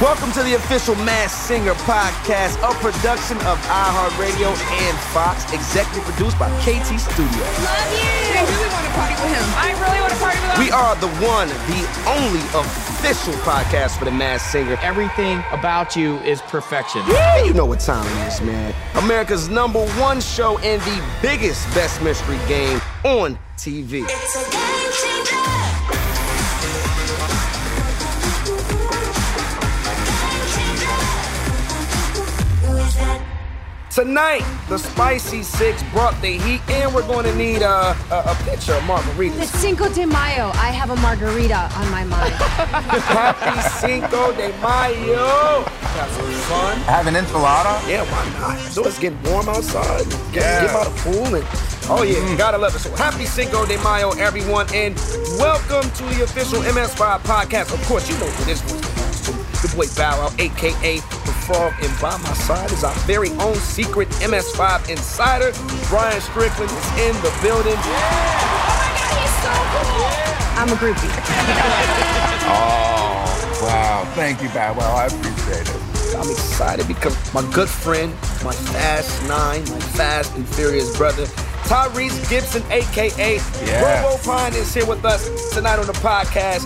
Welcome to the official Masked Singer podcast, a production of iHeartRadio and Fox, executive produced by KT Studios. Love you. I really want to party with him. I really want to party with him. We are the one, the only official podcast for the Masked Singer. Everything about you is perfection. Yeah, you know what time it is, man. America's number one show and the biggest best mystery game on TV. Tonight, the Spicy Six brought the heat, and we're going to need a, a, a pitcher of margaritas. It's Cinco de Mayo. I have a margarita on my mind. Happy Cinco de Mayo! Have some fun. Have an enchilada? Yeah, why not? So it's getting warm outside. Get, get by the pool and oh yeah, mm-hmm. gotta love it. So happy Cinco de Mayo, everyone, and welcome to the official MS5 podcast. Of course, you know who this was. The boy Bow Wow, aka the Frog, and by my side is our very own secret MS5 insider, Brian Strickland is in the building. I'm a groupie. Oh, wow. Thank you, Bow Wow. I appreciate it. I'm excited because my good friend, my Fast Nine, my Fast and Furious brother, Tyrese Gibson, aka Yes. Robopine, is here with us tonight on the podcast.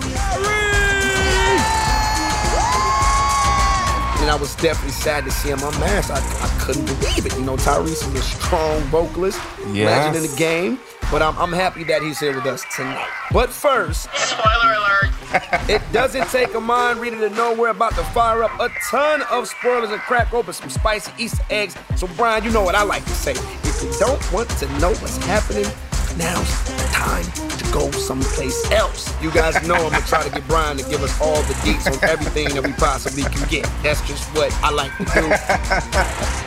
And I was definitely sad to see him unmasked. I, I couldn't believe it. You know, Tyrese is a strong vocalist, Yes. legend in the game. But I'm, I'm happy that he's here with us tonight. But first, Spoiler alert. it doesn't take a mind reader to know we're about to fire up a ton of spoilers and crack open some spicy Easter eggs. So, Brian, you know what I like to say. If you don't want to know what's happening, now's the time to go someplace else. You guys know I'm gonna try to get Brian to give us all the deets on everything that we possibly can get. That's just what I like to do.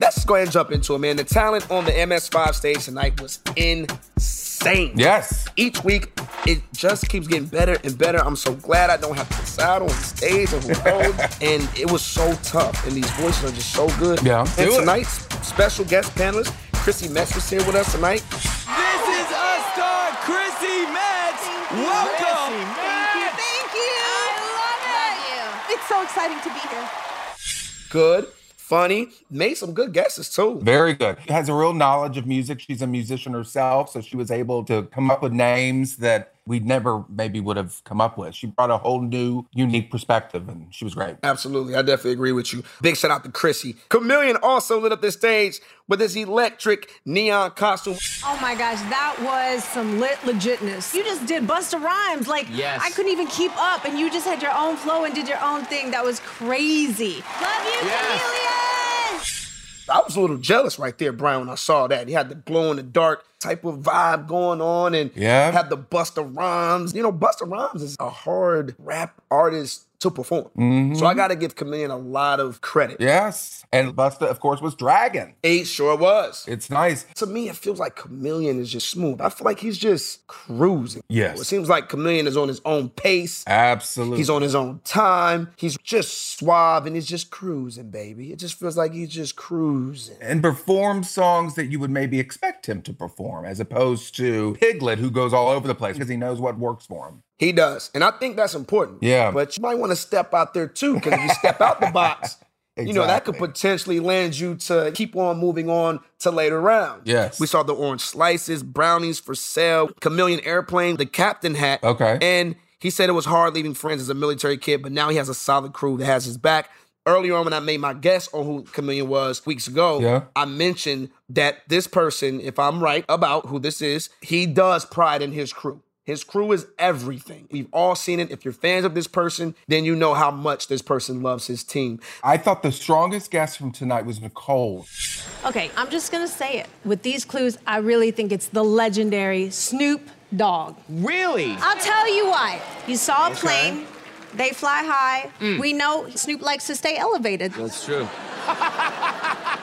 Let's go ahead and jump into it, man. The talent on the MS5 stage tonight was insane. Yes. Each week, it just keeps getting better and better. I'm so glad I don't have to decide on the stage or who goes. and it was so tough. And these voices are just so good. Yeah. And Do it. tonight's special guest panelist, Chrissy Metz, was here with us tonight. This is a star, Chrissy Metz. Welcome. Thank you. I love it. It's so exciting to be here. Good, funny, made some good guesses too. Very good. Has a real knowledge of music. She's a musician herself, so she was able to come up with names that we never maybe would have come up with. She brought a whole new, unique perspective, and she was great. Absolutely. I definitely agree with you. Big shout out to Chrissy. Chameleon also lit up the stage with his electric neon costume. Oh my gosh, that was some lit legitness. You just did Busta Rhymes. Like, Yes. I couldn't even keep up, and you just had your own flow and did your own thing. That was crazy. Love you, Yes. Chameleon. I was a little jealous right there, Brian, when I saw that. He had the glow in the dark type of vibe going on and Yeah. had the Busta Rhymes. You know, Busta Rhymes is a hard rap artist to perform. Mm-hmm. So I got to give Chameleon a lot of credit. Yes. And Busta, of course, was Dragon. He sure was. It's nice. To me, it feels like Chameleon is just smooth. I feel like he's just cruising. Yes. It seems like Chameleon is on his own pace. Absolutely. He's on his own time. He's just suave and he's just cruising, baby. It just feels like he's just cruising. and perform songs that you would maybe expect him to perform, as opposed to Piglet, who goes all over the place because he knows what works for him. He does. And I think that's important. Yeah. But you might want to step out there too, because if you step out the box, you know, that could potentially land you to keep on moving on to later rounds. Yes. We saw the orange slices, brownies for sale, chameleon airplane, the captain hat. Okay. And he said it was hard leaving friends as a military kid, but now he has a solid crew that has his back. Earlier on, when I made my guess on who Chameleon was weeks ago, Yeah. I mentioned that this person, if I'm right about who this is, he does pride in his crew. His crew is everything. We've all seen it. If you're fans of this person, then you know how much this person loves his team. I thought the strongest guest from tonight was Nicole. Okay, I'm just gonna say it. With these clues, I really think it's the legendary Snoop Dogg. Really? I'll tell you why. You saw a plane, they fly high. Mm. We know Snoop likes to stay elevated. That's true.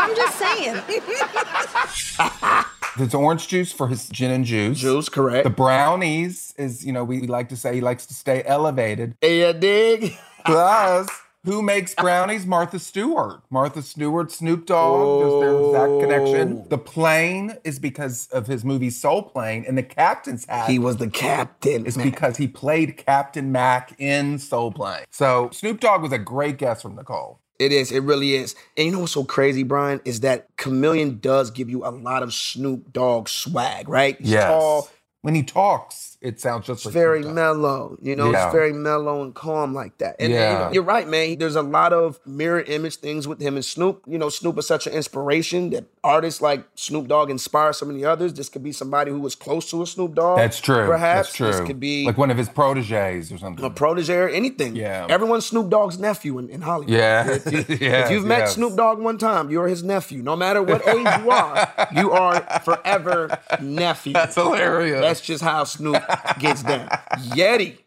I'm just saying. There's orange juice for his gin and juice. Juice, correct. The brownies is, you know, we like to say he likes to stay elevated. Yeah, dig. Plus, who makes brownies? Martha Stewart. Martha Stewart, Snoop Dogg. There's, there's that connection. Oh. The plane is because of his movie Soul Plane, and the captain's hat He was the captain. is because he played Captain Mac in Soul Plane. So Snoop Dogg was a great guest from Nicole. It is. It really is. And you know what's so crazy, Brian, is that Chameleon does give you a lot of Snoop Dogg swag, right? He's Yes. tall, When he talks, it sounds just like very mellow. You know, Yeah. it's very mellow and calm like that. And, you Yeah. know, you're right, man. There's a lot of mirror image things with him and Snoop. You know, Snoop is such an inspiration that artists like Snoop Dogg inspire so many others. This could be somebody who was close to a Snoop Dogg. That's true. Perhaps That's true. this could be like one of his proteges or something. a protege or anything. Yeah. Everyone's Snoop Dogg's nephew in, in Hollywood. Yeah. If, you, Yes, you've met yes. Snoop Dogg one time, you're his nephew. No matter what age you are, you are forever nephew. That's hilarious. That's just how Snoop gets done. Yeti.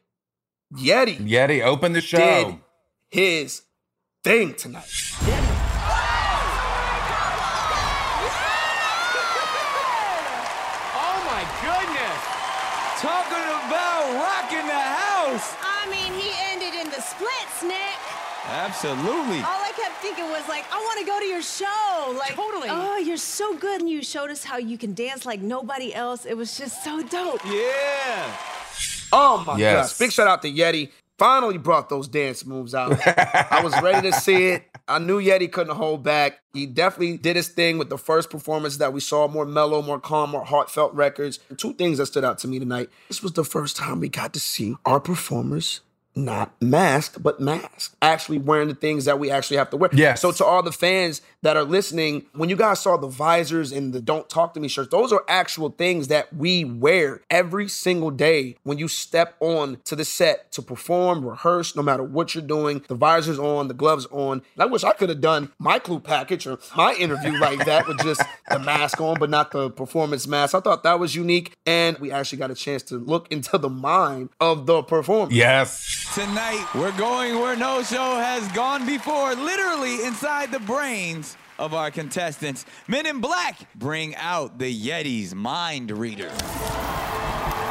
Yeti Yeti, open the show. did his thing tonight. Oh my goodness. Talking about rocking the house. I mean, he ended in the splits, Nick. Absolutely. All I kept thinking was like, I want to go to your show. Like, Totally. Oh, you're so good, and you showed us how you can dance like nobody else. It was just so dope. Yeah. Oh my Yes. gosh. Big shout out to Yeti. Finally brought those dance moves out. I was ready to see it. I knew Yeti couldn't hold back. He definitely did his thing with the first performance that we saw more mellow, more calm, more heartfelt records. Two things that stood out to me tonight. This was the first time we got to see our performers not masked, but masked. Actually wearing the things that we actually have to wear. Yes. So to all the fans that are listening, when you guys saw the visors and the Don't Talk to Me shirts, those are actual things that we wear every single day when you step on to the set to perform, rehearse, no matter what you're doing. The visors on, the gloves on. I wish I could have done my clue package or my interview like that with just the mask on, but not the performance mask. I thought that was unique. And we actually got a chance to look into the mind of the performer. Yes. Tonight, we're going where no show has gone before, literally inside the brains of our contestants. Men in Black bring out the Yeti's mind reader.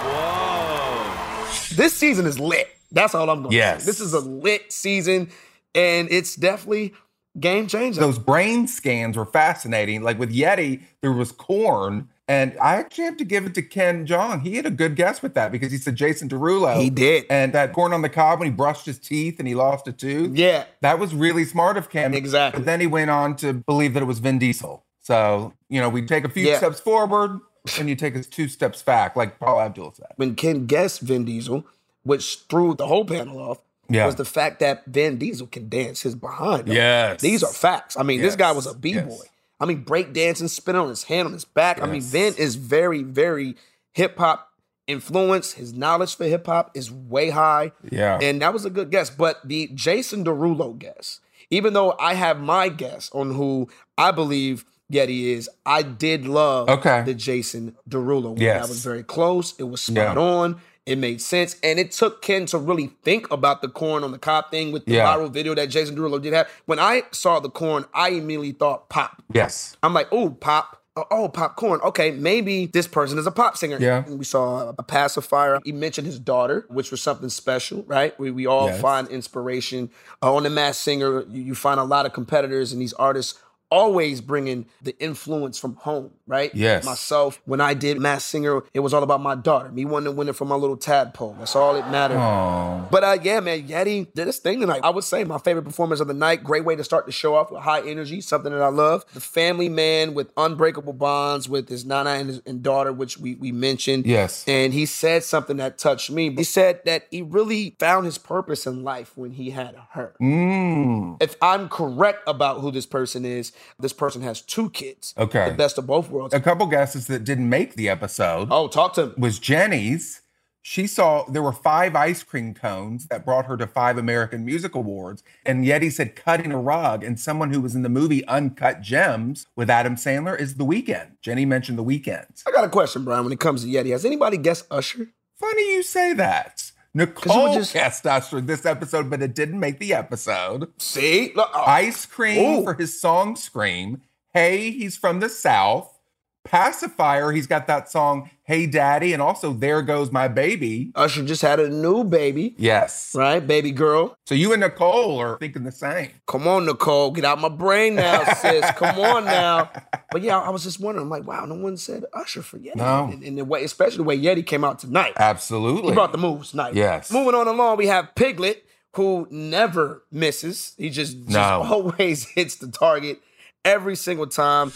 Whoa. This season is lit. That's all I'm going to Yes. say. This is a lit season, and it's definitely game changer. Those brain scans were fascinating. Like with Yeti, there was corn. And I actually have to give it to Ken Jeong. He had a good guess with that because he said Jason Derulo. He did. And that corn on the cob when he brushed his teeth and he lost a tooth. Yeah. That was really smart of Ken. Exactly. But then he went on to believe that it was Vin Diesel. So, you know, we take a few Yeah. steps forward and you take us two steps back, like Paula Abdul said. when Ken guessed Vin Diesel, which threw the whole panel off, Yeah. was the fact that Vin Diesel can dance his behind. off. Yes. These are facts. I mean, this guy was a b-boy. Yes. I mean, break dancing, spinning on his hand, on his back. I mean, Yes. Vin is very, very hip hop influenced. His knowledge for hip hop is way high. Yeah. And that was a good guess. But the Jason Derulo guess, even though I have my guess on who I believe Yeti is, I did love Okay. the Jason Derulo one. Yes. That was very close. It was spot Yeah. on. It made sense. And it took Ken to really think about the corn on the cop thing with the Yeah. viral video that Jason Derulo did have. When I saw the corn, I immediately thought pop. Yes. I'm like, oh, pop. Oh, oh, popcorn. Okay, maybe this person is a pop singer. Yeah. And we saw a pacifier. He mentioned his daughter, which was something special, right? We, we all Yes. find inspiration. Uh, on the Masked Singer, you, you find a lot of competitors and these artists always bringing the influence from home, right? Yes. Myself, when I did Masked Singer, it was all about my daughter. Me wanting to win it for my little tadpole. That's all it mattered. Oh. But uh, yeah, man, Yeti did his thing tonight. I would say my favorite performance of the night. Great way to start the show off with high energy, something that I love. The family man with unbreakable bonds with his nana and, his, and daughter, which we, we mentioned. Yes. And he said something that touched me. He said that he really found his purpose in life when he had her. Mm. If I'm correct about who this person is, this person has two kids. Okay. The best of both worlds. A couple guesses that didn't make the episode Oh, talk to was Jenny's. She saw there were five ice cream cones that brought her to five American Music Awards. And Yeti said cutting a rug. And someone who was in the movie Uncut Gems with Adam Sandler is The Weeknd. Jenny mentioned The Weeknd. I got a question, Brian, when it comes to Yeti. Has anybody guessed Usher? Funny you say that. Nicole just- guessed Usher this episode, but it didn't make the episode. See? Look, oh, Ice Cream Ooh. for his song Scream. Hey, he's from the South. Pacifier, he's got that song Hey Daddy, and also There Goes My Baby. Usher just had a new baby, Yes. right? Baby girl. So you and Nicole are thinking the same. Come on, Nicole. Get out my brain now, sis. Come on now. But yeah, I was just wondering, I'm like, wow, no one said Usher for Yeti. No. And, and the way, especially the way Yeti came out tonight. Absolutely. He brought the moves tonight. Yes. Moving on along, we have Piglet, who never misses. He just, just No. always hits the target every single time.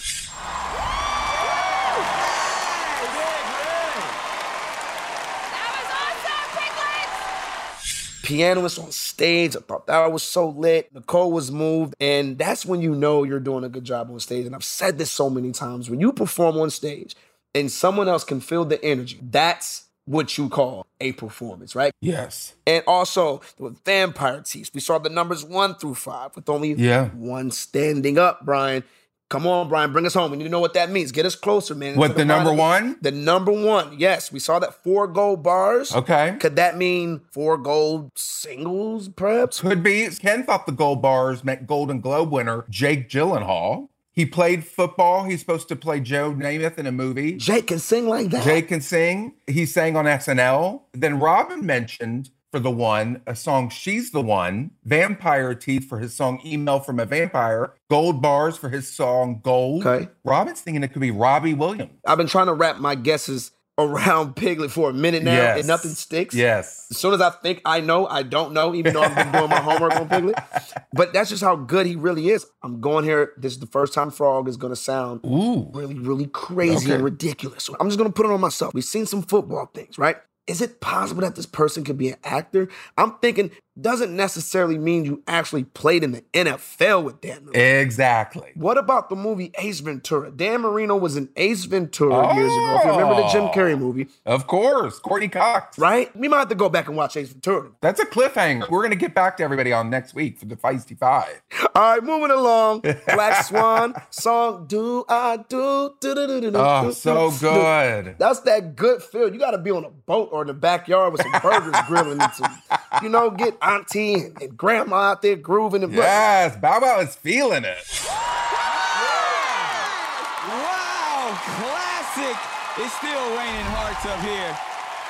Pianist on stage. I thought that was so lit. Nicole was moved. And that's when you know you're doing a good job on stage. And I've said this so many times. When you perform on stage and someone else can feel the energy, that's what you call a performance, right? Yes. And also with Vampire Teeth, we saw the numbers one through five with only Yeah. one standing up, Brian. Come on, Brian, bring us home. We need to know what that means. Get us closer, man. What, To the number one? The number one. Yes, we saw that four gold bars. Okay. Could that mean four gold singles, perhaps? Could be. Ken thought the gold bars meant Golden Globe winner Jake Gyllenhaal. He played football. He's supposed to play Joe Namath in a movie. Jake can sing like that. Jake can sing. He sang on SNL. Then Robin mentioned for the one a song She's the One, Vampire Teeth for his song Email from a Vampire, Gold Bars for his song Gold. Okay. Robin's thinking it could be Robbie Williams. I've been trying to wrap my guesses around Piglet for a minute now, Yes. and nothing sticks. Yes. As soon as I think I know, I don't know, even though I've been doing my homework on Piglet. But that's just how good he really is. I'm going here. This is the first time Frog is going to sound Ooh. really, really crazy Okay. and ridiculous. So I'm just going to put it on myself. We've seen some football things, right? Is it possible that this person could be an actor? I'm thinking doesn't necessarily mean you actually played in the NFL with Dan Marino. Exactly. What about the movie Ace Ventura? Dan Marino was in Ace Ventura years ago. If you remember the Jim Oh. Carrey movie, Of course. Courtney Cox. right? We might have to go back and watch Ace Ventura. That's a cliffhanger. We're going to get back to everybody on next week for the Feisty Five. All right, moving along. Black Swan song "Do I Do?" Oh, do, so do, do. good. That's that good feel. You got to be on a boat or in the backyard with some burgers grilling and some, you know, get auntie and, and grandma out there grooving and Yes. Bow Wow is feeling it. Wow, classic. It's still raining hearts up here.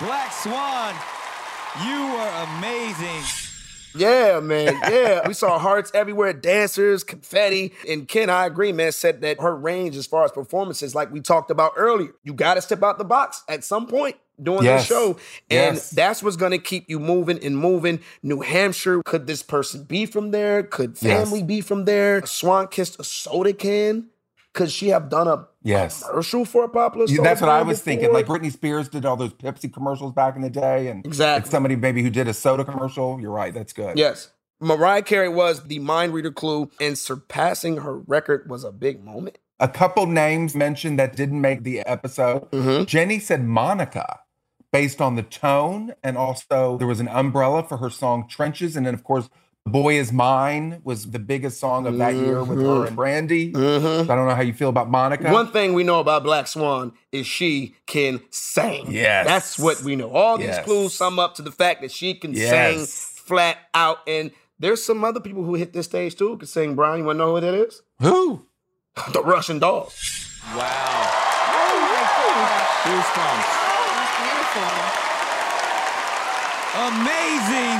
Black Swan, you were amazing. Yeah, man. Yeah. we saw hearts everywhere, dancers, confetti. And Ken, I agree, man, said that her range as far as performances, like we talked about earlier, you got to step out the box at some point during Yes. the show. And Yes. that's what's going to keep you moving and moving. New Hampshire, could this person be from there? Could Yes. family be from there? Swan kissed a soda can. Could she have done a Yes. commercial for a popular Yeah, that's what I was thinking. Like Britney Spears did all those Pepsi commercials back in the day, and Exactly. somebody maybe who did a soda commercial. You're right. That's good. Yes. Mariah Carey was the mind reader clue, and surpassing her record was a big moment. A couple names mentioned that didn't make the episode. Mm-hmm. Jenny said Monica, based on the tone, and also there was an umbrella for her song Trenches, and then of course Boy Is Mine was the biggest song of that year with her and Brandy. Mhm. I don't know how you feel about Monica. One thing we know about Black Swan is she can sing. Yes. That's what we know. All these Yes. clues sum up to the fact that she can Yes. sing flat out. And there's some other people who hit this stage too who can sing. Brian, you want to know who that is? Who? The Russian Dolls. Wow. Goosebumps. Amazing.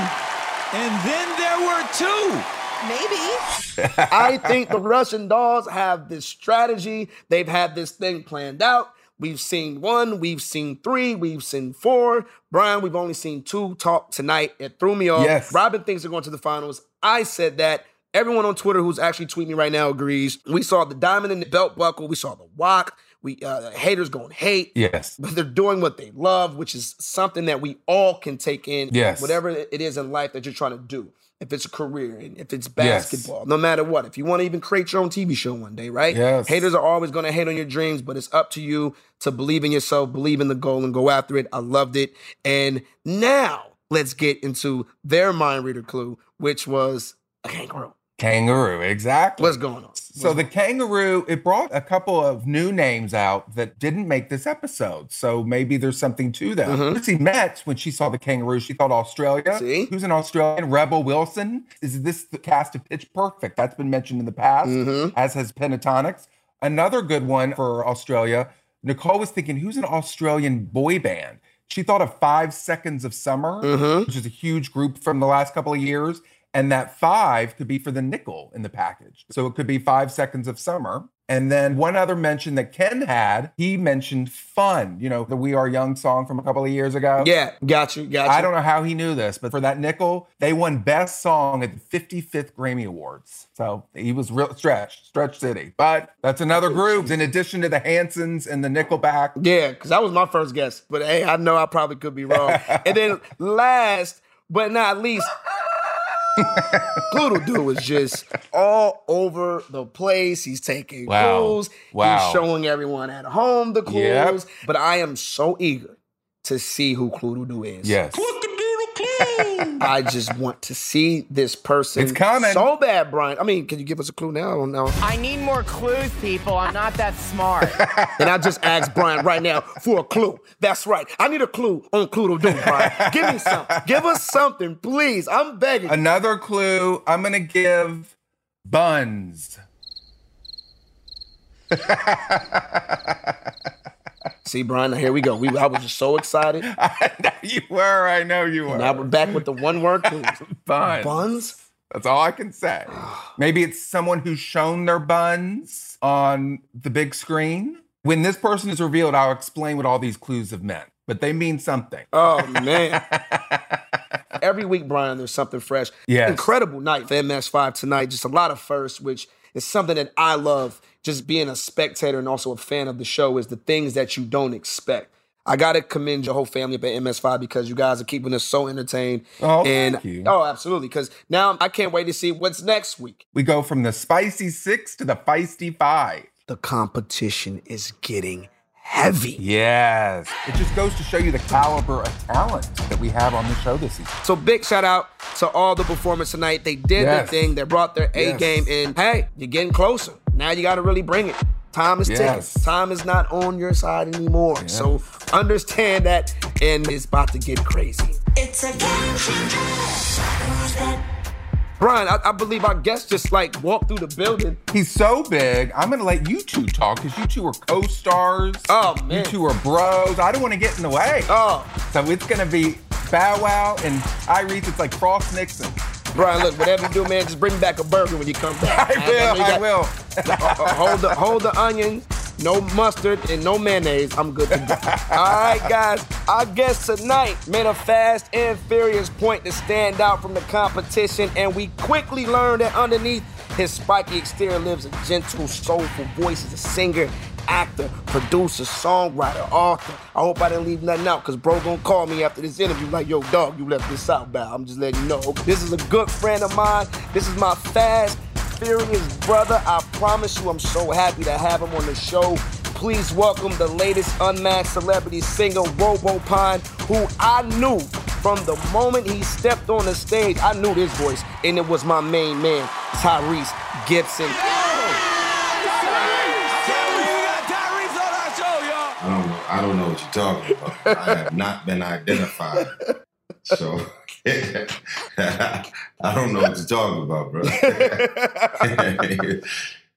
And then there were two. Maybe. I think the Russian dolls have this strategy. They've had this thing planned out. We've seen one, we've seen three, we've seen four. Brian, we've only seen two talk tonight. It threw me off. Yes. Robin thinks they're going to the finals. I said that. Everyone on Twitter who's actually tweeting me right now agrees. We saw the diamond in the belt buckle. We saw the walk. We uh, haters going hate. Yes. But they're doing what they love, which is something that we all can take in. Yes. Whatever it is in life that you're trying to do. If it's a career and if it's Yes. basketball, no matter what. If you want to even create your own TV show one day, right? Yes. Haters are always going to hate on your dreams, but it's up to you to believe in yourself, believe in the goal, and go after it. I loved it. And now let's get into their mind reader clue, which was a kangaroo. Kangaroo, exactly. What's going on? So the kangaroo, it brought a couple of new names out that didn't make this episode. So maybe there's something to them. Mhm. Lucy Metz, when she saw the kangaroo, she thought Australia. See? Who's an Australian? Rebel Wilson. Is this the cast of Pitch Perfect? That's been mentioned in the past, Mhm. as has Pentatonix. Another good one for Australia. Nicole was thinking, who's an Australian boy band? She thought of Five Seconds of Summer, Mhm. which is a huge group from the last couple of years. And that five could be for the nickel in the package. So it could be five seconds of summer. And then one other mention that Ken had, he mentioned fun, you know, the We Are Young song from a couple of years ago. Yeah, got you, got you. I don't know how he knew this, but for that nickel, they won best song at the 55th Grammy Awards. So he was real stretched, stretch city. But that's another group in addition to the Hansons and the Nickelback. Yeah, because that was my first guess. But hey, I know I probably could be wrong. and then last but not least, Cluedle-Doo is just all over the place. He's taking Wow. clues. Wow. He's showing everyone at home the clues. Yep. But I am so eager to see who Cluedle-Doo is. Yes. I just want to see this person. It's coming. So bad, Brian. I mean, can you give us a clue now? I don't know. I need more clues, people. I'm not that smart. And I just asked Brian right now for a clue. That's right. I need a clue on Clue Doo, Brian. Give me something. Give us something, please. I'm begging. Another clue I'm going to give buns. See, Brian, here we go. We, I was just so excited. I know you were. I know you were. Now we're back with the one word clues. buns. Buns? That's all I can say. Maybe it's someone who's shown their buns on the big screen. When this person is revealed, I'll explain what all these clues have meant, but they mean something. Oh, man. Every week, Brian, there's something fresh. Yes. Incredible night for MS5 tonight. Just a lot of firsts, which is something that I love. Just being a spectator and also a fan of the show is the things that you don't expect. I gotta commend your whole family up at MS5 because you guys are keeping us so entertained. Oh, and thank you. oh, absolutely. Because now I can't wait to see what's next week. We go from the spicy six to the feisty five. The competition is getting heavy. Yes. It just goes to show you the caliber of talent that we have on the show this season. So big shout out to all the performers tonight. They did Yes. their thing. They brought their A Yes. game in. Hey, you're getting closer. Now you got to really bring it. Time is Yes. ticking. Time is not on your side anymore. So understand that, and it's about to get crazy. It's a game changer. Brian, I, I believe our guest just like walked through the building. He's so big. I'm gonna let you two talk because you two are co-stars. Oh, man. You two are bros. I don't want to get in the way. Oh, So it's gonna be Bow Wow and Tyrese. It's like Frost Nixon. Brian, look, whatever you do, man, just bring me back a burger when you come back. I will. you I got- will. Hold the hold the onion, no mustard and no mayonnaise. I'm good to go. All right, guys. Our guest tonight made a fast and furious point to stand out from the competition, and we quickly learned that underneath his spiky exterior lives a gentle, soulful voice. as a singer, actor, producer, songwriter, author. I hope I didn't leave nothing out, cause bro gonna call me after this interview like, yo, dog, you left this out, Bow. I'm just letting you know. This is a good friend of mine. This is my fast Furious brother. I promise you, I'm so happy to have him on the show. Please welcome the latest unmatched celebrity singer, Robopine, who I knew from the moment he stepped on the stage, I knew this voice, and it was my main man, Tyrese Gibson. I don't know. I don't know what you're talking about. I have not been identified. So I don't know what you're talking about, bro.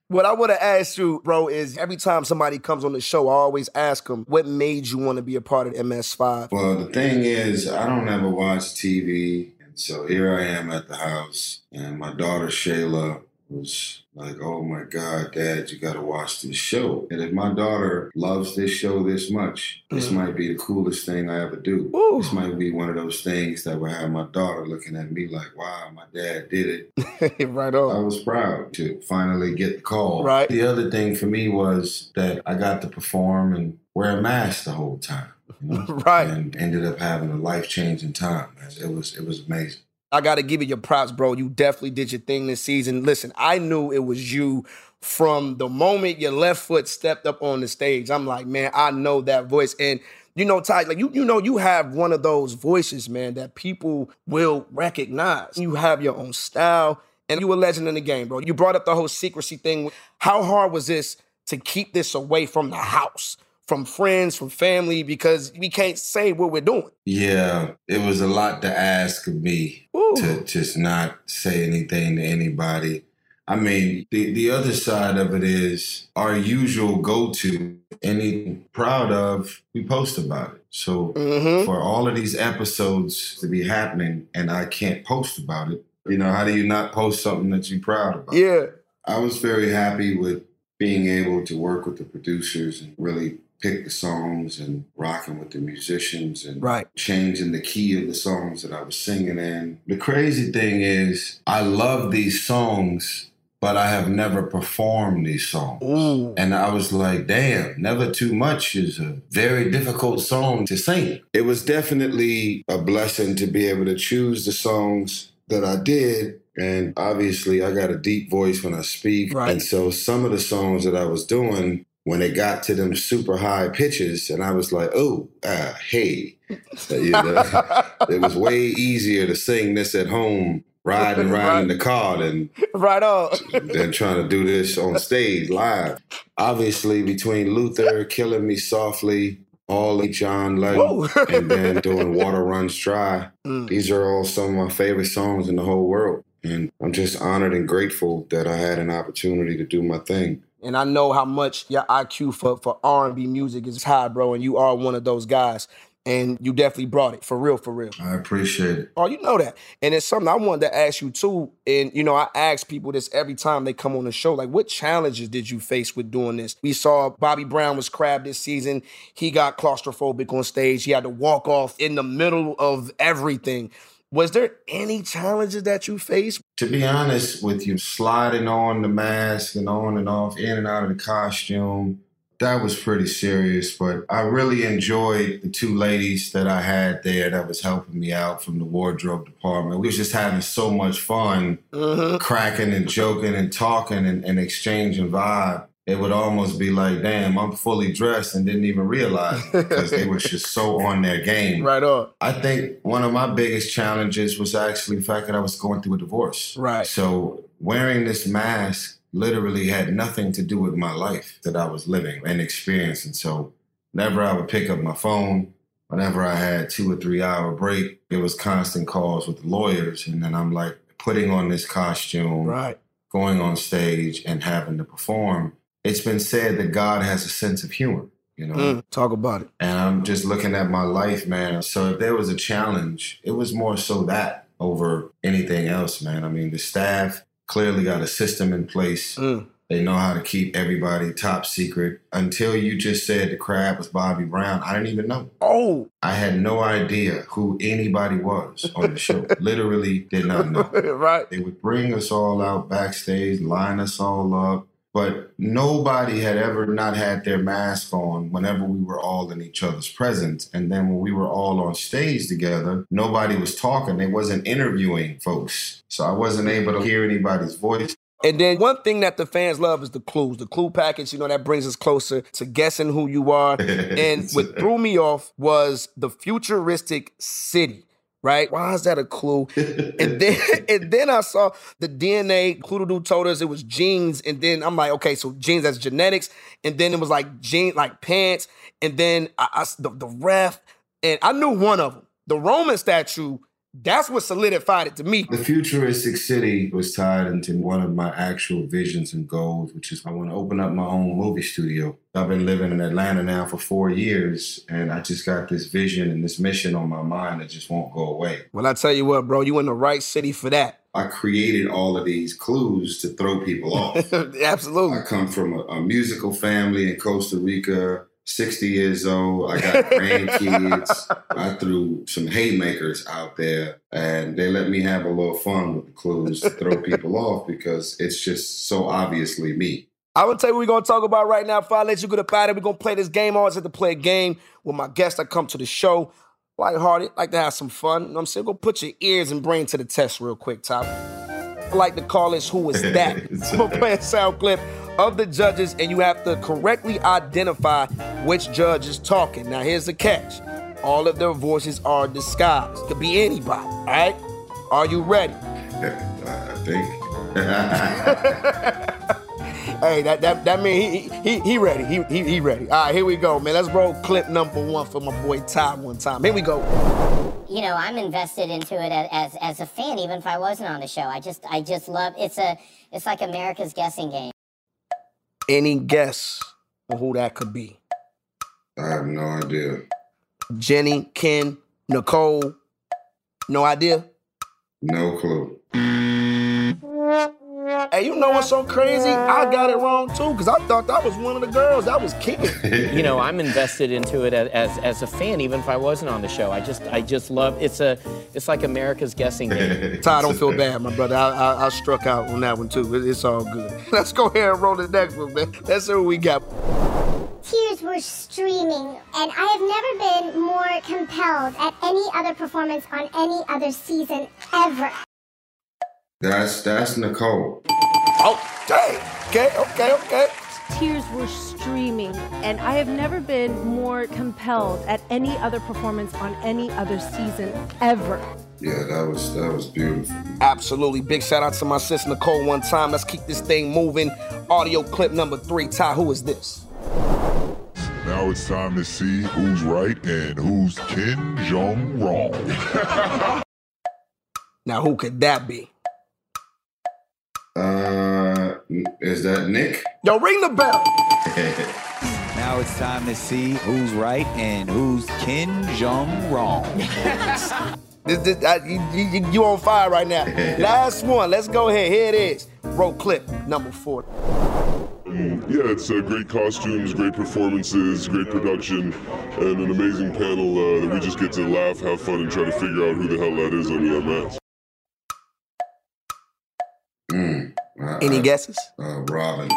What I want to ask you, bro, is every time somebody comes on the show, I always ask them, what made you want to be a part of MS5? well, the thing is, I don't ever watch TV. And so here I am at the house, and my daughter Shayla was like, oh my God, Dad, you got to watch this show. And if my daughter loves this show this much, this Mhm. might be the coolest thing I ever do. Ooh. This might be one of those things that will have my daughter looking at me like, wow, my dad did it. right on. I was proud to finally get the call. Right. The other thing for me was that I got to perform and wear a mask the whole time. You know? Right. And ended up having a life changing time. It was it was amazing. I got to give you your props, bro. You definitely did your thing this season. Listen, I knew it was you from the moment your left foot stepped up on the stage. I'm like, man, I know that voice. And you know, Ty, like you, you know, you have one of those voices, man, that people will recognize. You have your own style, and you a legend in the game, bro. You brought up the whole secrecy thing. How hard was this to keep this away from the house, from friends, from family, because we can't say what we're doing? Yeah, it was a lot to ask of me Ooh. to just not say anything to anybody. I mean, the, the other side of it is our usual go to, anything proud of, we post about it. So Mhm. for all of these episodes to be happening and I can't post about it, you know, how do you not post something that you're proud about? Yeah. I was very happy with being able to work with the producers and really pick the songs and rocking with the musicians and Right. changing the key of the songs that I was singing in. The crazy thing is, I love these songs, but I have never performed these songs. Ooh. And I was like, damn, Never Too Much is a very difficult song to sing. It was definitely a blessing to be able to choose the songs that I did. And obviously, I got a deep voice when I speak. Right. And so some of the songs that I was doing, when it got to them super high pitches, and I was like, oh, uh, hey. You know, it was way easier to sing this at home, riding around in the car than right on. than trying to do this on stage live. Obviously, between Luther, Killing Me Softly, all John Legend, and then doing Water Runs Dry, Mm. these are all some of my favorite songs in the whole world. And I'm just honored and grateful that I had an opportunity to do my thing. And I know how much your IQ for, for R&B music is high, bro, and you are one of those guys. And you definitely brought it, for real, for real. I appreciate it. Oh, you know that. And it's something I wanted to ask you too. And you know, I ask people this every time they come on the show. Like, what challenges did you face with doing this? We saw Bobby Brown was crab this season. He got claustrophobic on stage. He had to walk off in the middle of everything. Was there any challenges that you faced? To be honest with you, sliding on the mask and on and off, in and out of the costume, that was pretty serious. But I really enjoyed the two ladies that I had there that was helping me out from the wardrobe department. We was just having so much fun, Mm-hmm. cracking and joking and talking and, and exchanging vibe. It would almost be like, damn, I'm fully dressed and didn't even realize because they were just so on their game. Right on. I think one of my biggest challenges was actually the fact that I was going through a divorce. Right. So wearing this mask literally had nothing to do with my life that I was living and experiencing. So whenever I would pick up my phone, whenever I had two or three hour break, it was constant calls with lawyers. And then I'm like putting on this costume, Right. going on stage and having to perform. It's been said that God has a sense of humor, you know? Mm, talk about it. And I'm just looking at my life, man. So if there was a challenge, it was more so that over anything else, man. I mean, the staff clearly got a system in place. Mm. They know how to keep everybody top secret. Until you just said the crab was Bobby Brown, I didn't even know. Oh, I had no idea who anybody was on the show. Literally did not know. right. They would bring us all out backstage, line us all up. But nobody had ever not had their mask on whenever we were all in each other's presence. And then when we were all on stage together, nobody was talking. They wasn't interviewing folks. So I wasn't able to hear anybody's voice. And then one thing that the fans love is the clues. The clue package, you know, that brings us closer to guessing who you are. And what threw me off was the futuristic city. Right? Why is that a clue? and then and then I saw the DNA. Cluedo told us it was genes, and then I'm like, okay, so genes that's genetics, and then it was like gene like pants, and then I, I the, the ref, and I knew one of them, the Roman statue. That's what solidified it to me. The futuristic city was tied into one of my actual visions and goals, which is I want to open up my own movie studio. I've been living in Atlanta now for four years, and I just got this vision and this mission on my mind that just won't go away. Well, I tell you what, bro, you in the right city for that. I created all of these clues to throw people off. Absolutely. I come from a, a musical family in Costa Rica. 60 years old. I got grandkids. I threw some haymakers out there and they let me have a little fun with the clues to throw people off because it's just so obviously me. I'm gonna tell you what we're gonna talk about right now. Before I let you get up out of it, we're gonna play this game. I always have to play a game with my guests that come to the show. Lighthearted, like to have some fun. You know what I'm saying? Go put your ears and brain to the test real quick, Top. I like to call this Who Is That? I'm gonna play a sound clip of the judges, and you have to correctly identify which judge is talking. Now, here's the catch all of their voices are disguised. Could be anybody, all right? Are you ready? I think. Hey, that that that mean he he he ready. He he he ready. All right, here we go, man. Let's roll clip number one for my boy Ty one time. Here we go. you know, I'm invested into it as as a fan, even if I wasn't on the show. I just I just love it's a it's like America's guessing game. Any guess on who that could be? I have no idea. Jenny, Ken, Nicole. No idea. No clue. Hey, you know what's so crazy? I got it wrong too, because I thought that was one of the girls. That was Ken. you know, I'm invested into it as, as as a fan, even if I wasn't on the show. I just I just love it's a it's like America's guessing game. Ty, don't feel bad, my brother. I, I, I struck out on that one too. It- It's all good. Let's go ahead and roll the next one, man. Let's see what we got. Tears were streaming, and I have never been more compelled at any other performance on any other season ever. That's that's Nicole. Oh, dang. Okay, okay, okay. Tears were streaming, and I have never been more compelled at any other performance on any other season ever. Yeah, that was that was beautiful. Absolutely. Big shout out to my sis Nicole one time. Let's keep this thing moving. Audio clip number three. Ty, who is this? Now it's time to see who's right and who's Ken Jeong wrong. Now, who could that be? Uh, is that Nick? Yo, ring the bell. Now it's time to see who's right and who's Ken Jeong wrong. This, this, uh, you, you, you on fire right now. Last one. Let's go ahead. Here it is. Roll clip number four. yeah, it's uh, great costumes, great performances, great production, and an amazing panel uh, that we just get to laugh, have fun, and try to figure out who the hell that is under that mask. Any guesses? Uh, Robin.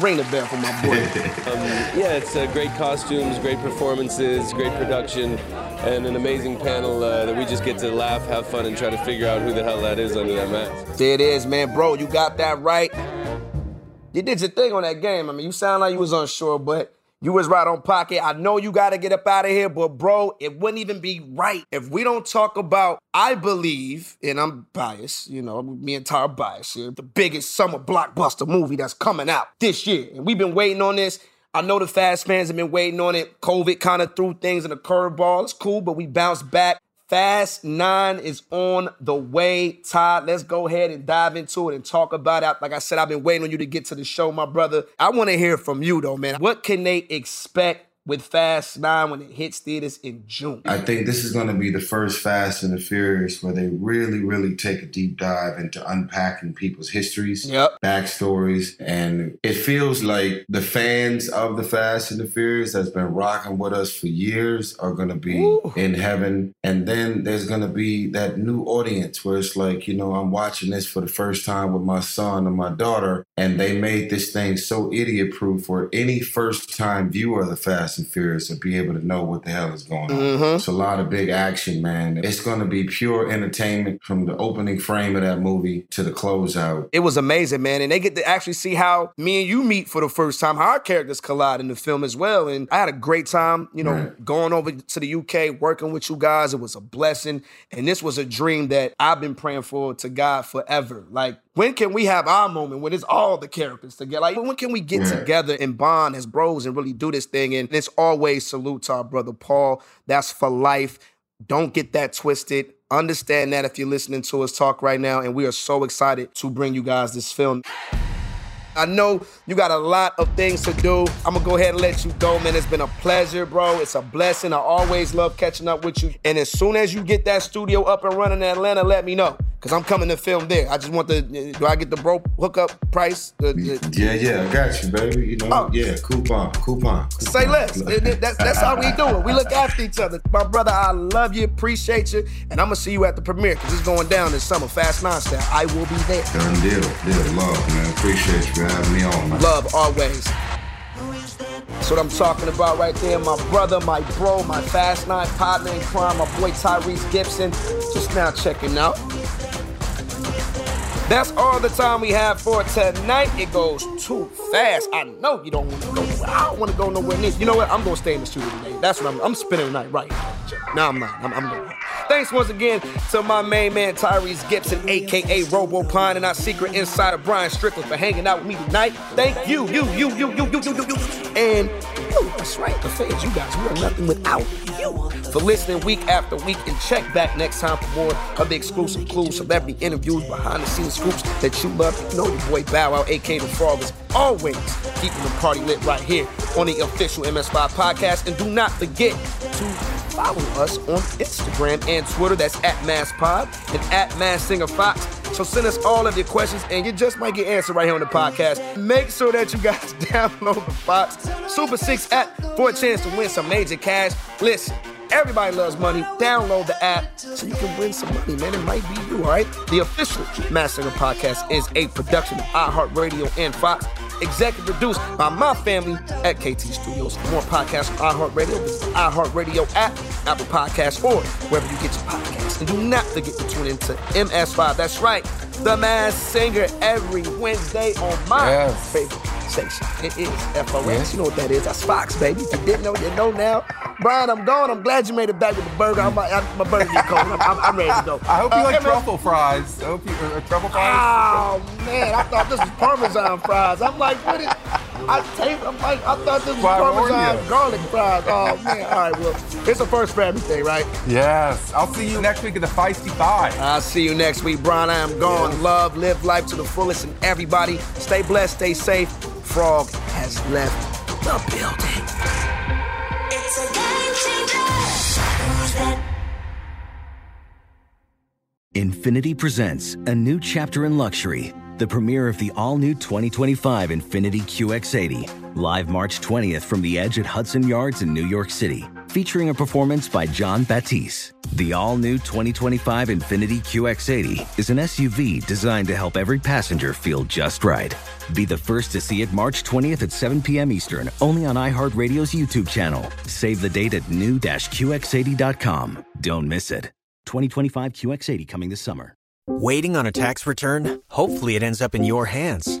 Ring the bell for my boy. Um, yeah, it's uh, great costumes, great performances, great production, and an amazing panel uh, that we just get to laugh, have fun, and try to figure out who the hell that is under that mask. There it is, man. Bro, you got that right. You did your thing on that game. I mean, you sound like you was unsure, but you was right on pocket. I know you got to get up out of here, but bro, it wouldn't even be right if we don't talk about, I believe, and I'm biased, you know, me and Tara biased here, the biggest summer blockbuster movie that's coming out this year. And we've been waiting on this. I know the Fast fans have been waiting on it. COVID kind of threw things in a curveball. It's cool, but we bounced back. Fast 9 is on the way. Todd, let's go ahead and dive into it and talk about it. Like I said, I've been waiting on you to get to the show, my brother. I want to hear from you, though, man. What can they expect with Fast 9 when it hits theaters in June? I think this is going to be the first Fast and the Furious where they really, really take a deep dive into unpacking people's histories, yep. backstories, and it feels like the fans of the Fast and the Furious that's been rocking with us for years are going to be Ooh. in heaven. And then there's going to be that new audience where it's like, you know, I'm watching this for the first time with my son and my daughter, and they made this thing so idiot proof for any first time viewer of the Fast Fast and Furious to be able to know what the hell is going on. Mhm. It's a lot of big action, man. It's going to be pure entertainment from the opening frame of that movie to the closeout. It was amazing, man. And they get to actually see how me and you meet for the first time, how our characters collide in the film as well. And I had a great time, you know, Right. going over to the UK, working with you guys. It was a blessing. And this was a dream that I've been praying for to God forever. Like, when can we have our moment when it's all the characters together? Like, when can we get Yeah. together and bond as bros and really do this thing? And it's always salute to our brother Paul. That's for life. Don't get that twisted. Understand that if you're listening to us talk right now, and we are so excited to bring you guys this film. I know you got a lot of things to do. I'm gonna go ahead and let you go, man. It's been a pleasure, bro. It's a blessing. I always love catching up with you. And as soon as you get that studio up and running in Atlanta, let me know. Cause I'm coming to film there. I just want the do I get the bro hookup price? The- the- Yeah, yeah, I got you, baby. You know, oh. yeah, coupon, coupon. Say less. That's, that's how we do it. We look after each other. My brother, I love you, appreciate you, and I'm gonna see you at the premiere because it's going down this summer. Fast style. I will be there. Done deal, deal, love, man. Appreciate you for having me on, man. Love always. That's what I'm talking about right there. My brother, my bro, my Fast Nine partner in crime, my boy Tyrese Gibson. Just now checking out. That's all the time we have for tonight. It goes too fast. I know you don't want to go. I don't want to go nowhere near. You know what? I'm gonna stay in the studio today. That's what I'm. I'm spending the night right Now No, I'm not. I'm, I'm going. Thanks once again to my main man Tyrese Gibson, aka Robopine, and our secret insider Brian Strickland for hanging out with me tonight. Thank you, you, you, you, you, you, you, you, you, and you. That's right, the fans. You guys, we are nothing without you. For listening week after week, and check back next time for more of the exclusive clues, celebrity interviews, behind the scenes scoops that you love. You know your boy Bow Wow, aka the Frog, is always keeping the party lit right here on the official MS5 podcast. And do not forget to follow us on Instagram and Twitter. That's at MaskedPod and at Masked Singer Fox. So send us all of your questions, and you just might get answered right here on the podcast. Make sure that you guys download the Fox Super Six app for a chance to win some major cash. Listen. Everybody loves money. Download the app so you can win some money, man. It might be you, all right? The official Masked Singer podcast is a production of iHeartRadio and Fox. Executive produced by my family at KT Studios. For more podcasts on iHeartRadio, visit the iHeartRadio app, Apple Podcasts, or wherever you get your podcasts. And do not forget to tune into MS5. That's right, the Masked Singer every Wednesday on my Yes. favorite station. It is FOX. Yes. You know what that is? That's Fox, baby. If you didn't know, you know now. Brian, I'm gone. I'm glad you made it back with the burger. I'm, I, my burger get cold. I'm, I'm, I'm ready to go. I hope you Uh, like truffle fries. I hope you uh, truffle fries. Oh man, I thought this was Parmesan fries. I'm like, what is? I taste. I'm like, I thought this was Parmesan garlic fries. Oh man, all right, well, it's a first for everything, right? Yes. I'll see you next week at the Feisty Five. I'll see you next week, Brian. I am gone. Love, live life to the fullest, and everybody, stay blessed, stay safe. Frog has left the building. It's a game changer. Infiniti presents a new chapter in luxury, the premiere of the all new 2025 Infiniti QX80, live March 20th from the edge at Hudson Yards in New York City, featuring a performance by Jon Batiste. The all new 2025 Infiniti QX80 is an SUV designed to help every passenger feel just right. Be the first to see it March 20th at 7 p.m. Eastern, only on iHeartRadio's YouTube channel. Save the date at new-QX80.com. Don't miss it. 2025 QX80 coming this summer. Waiting on a tax return? Hopefully, it ends up in your hands.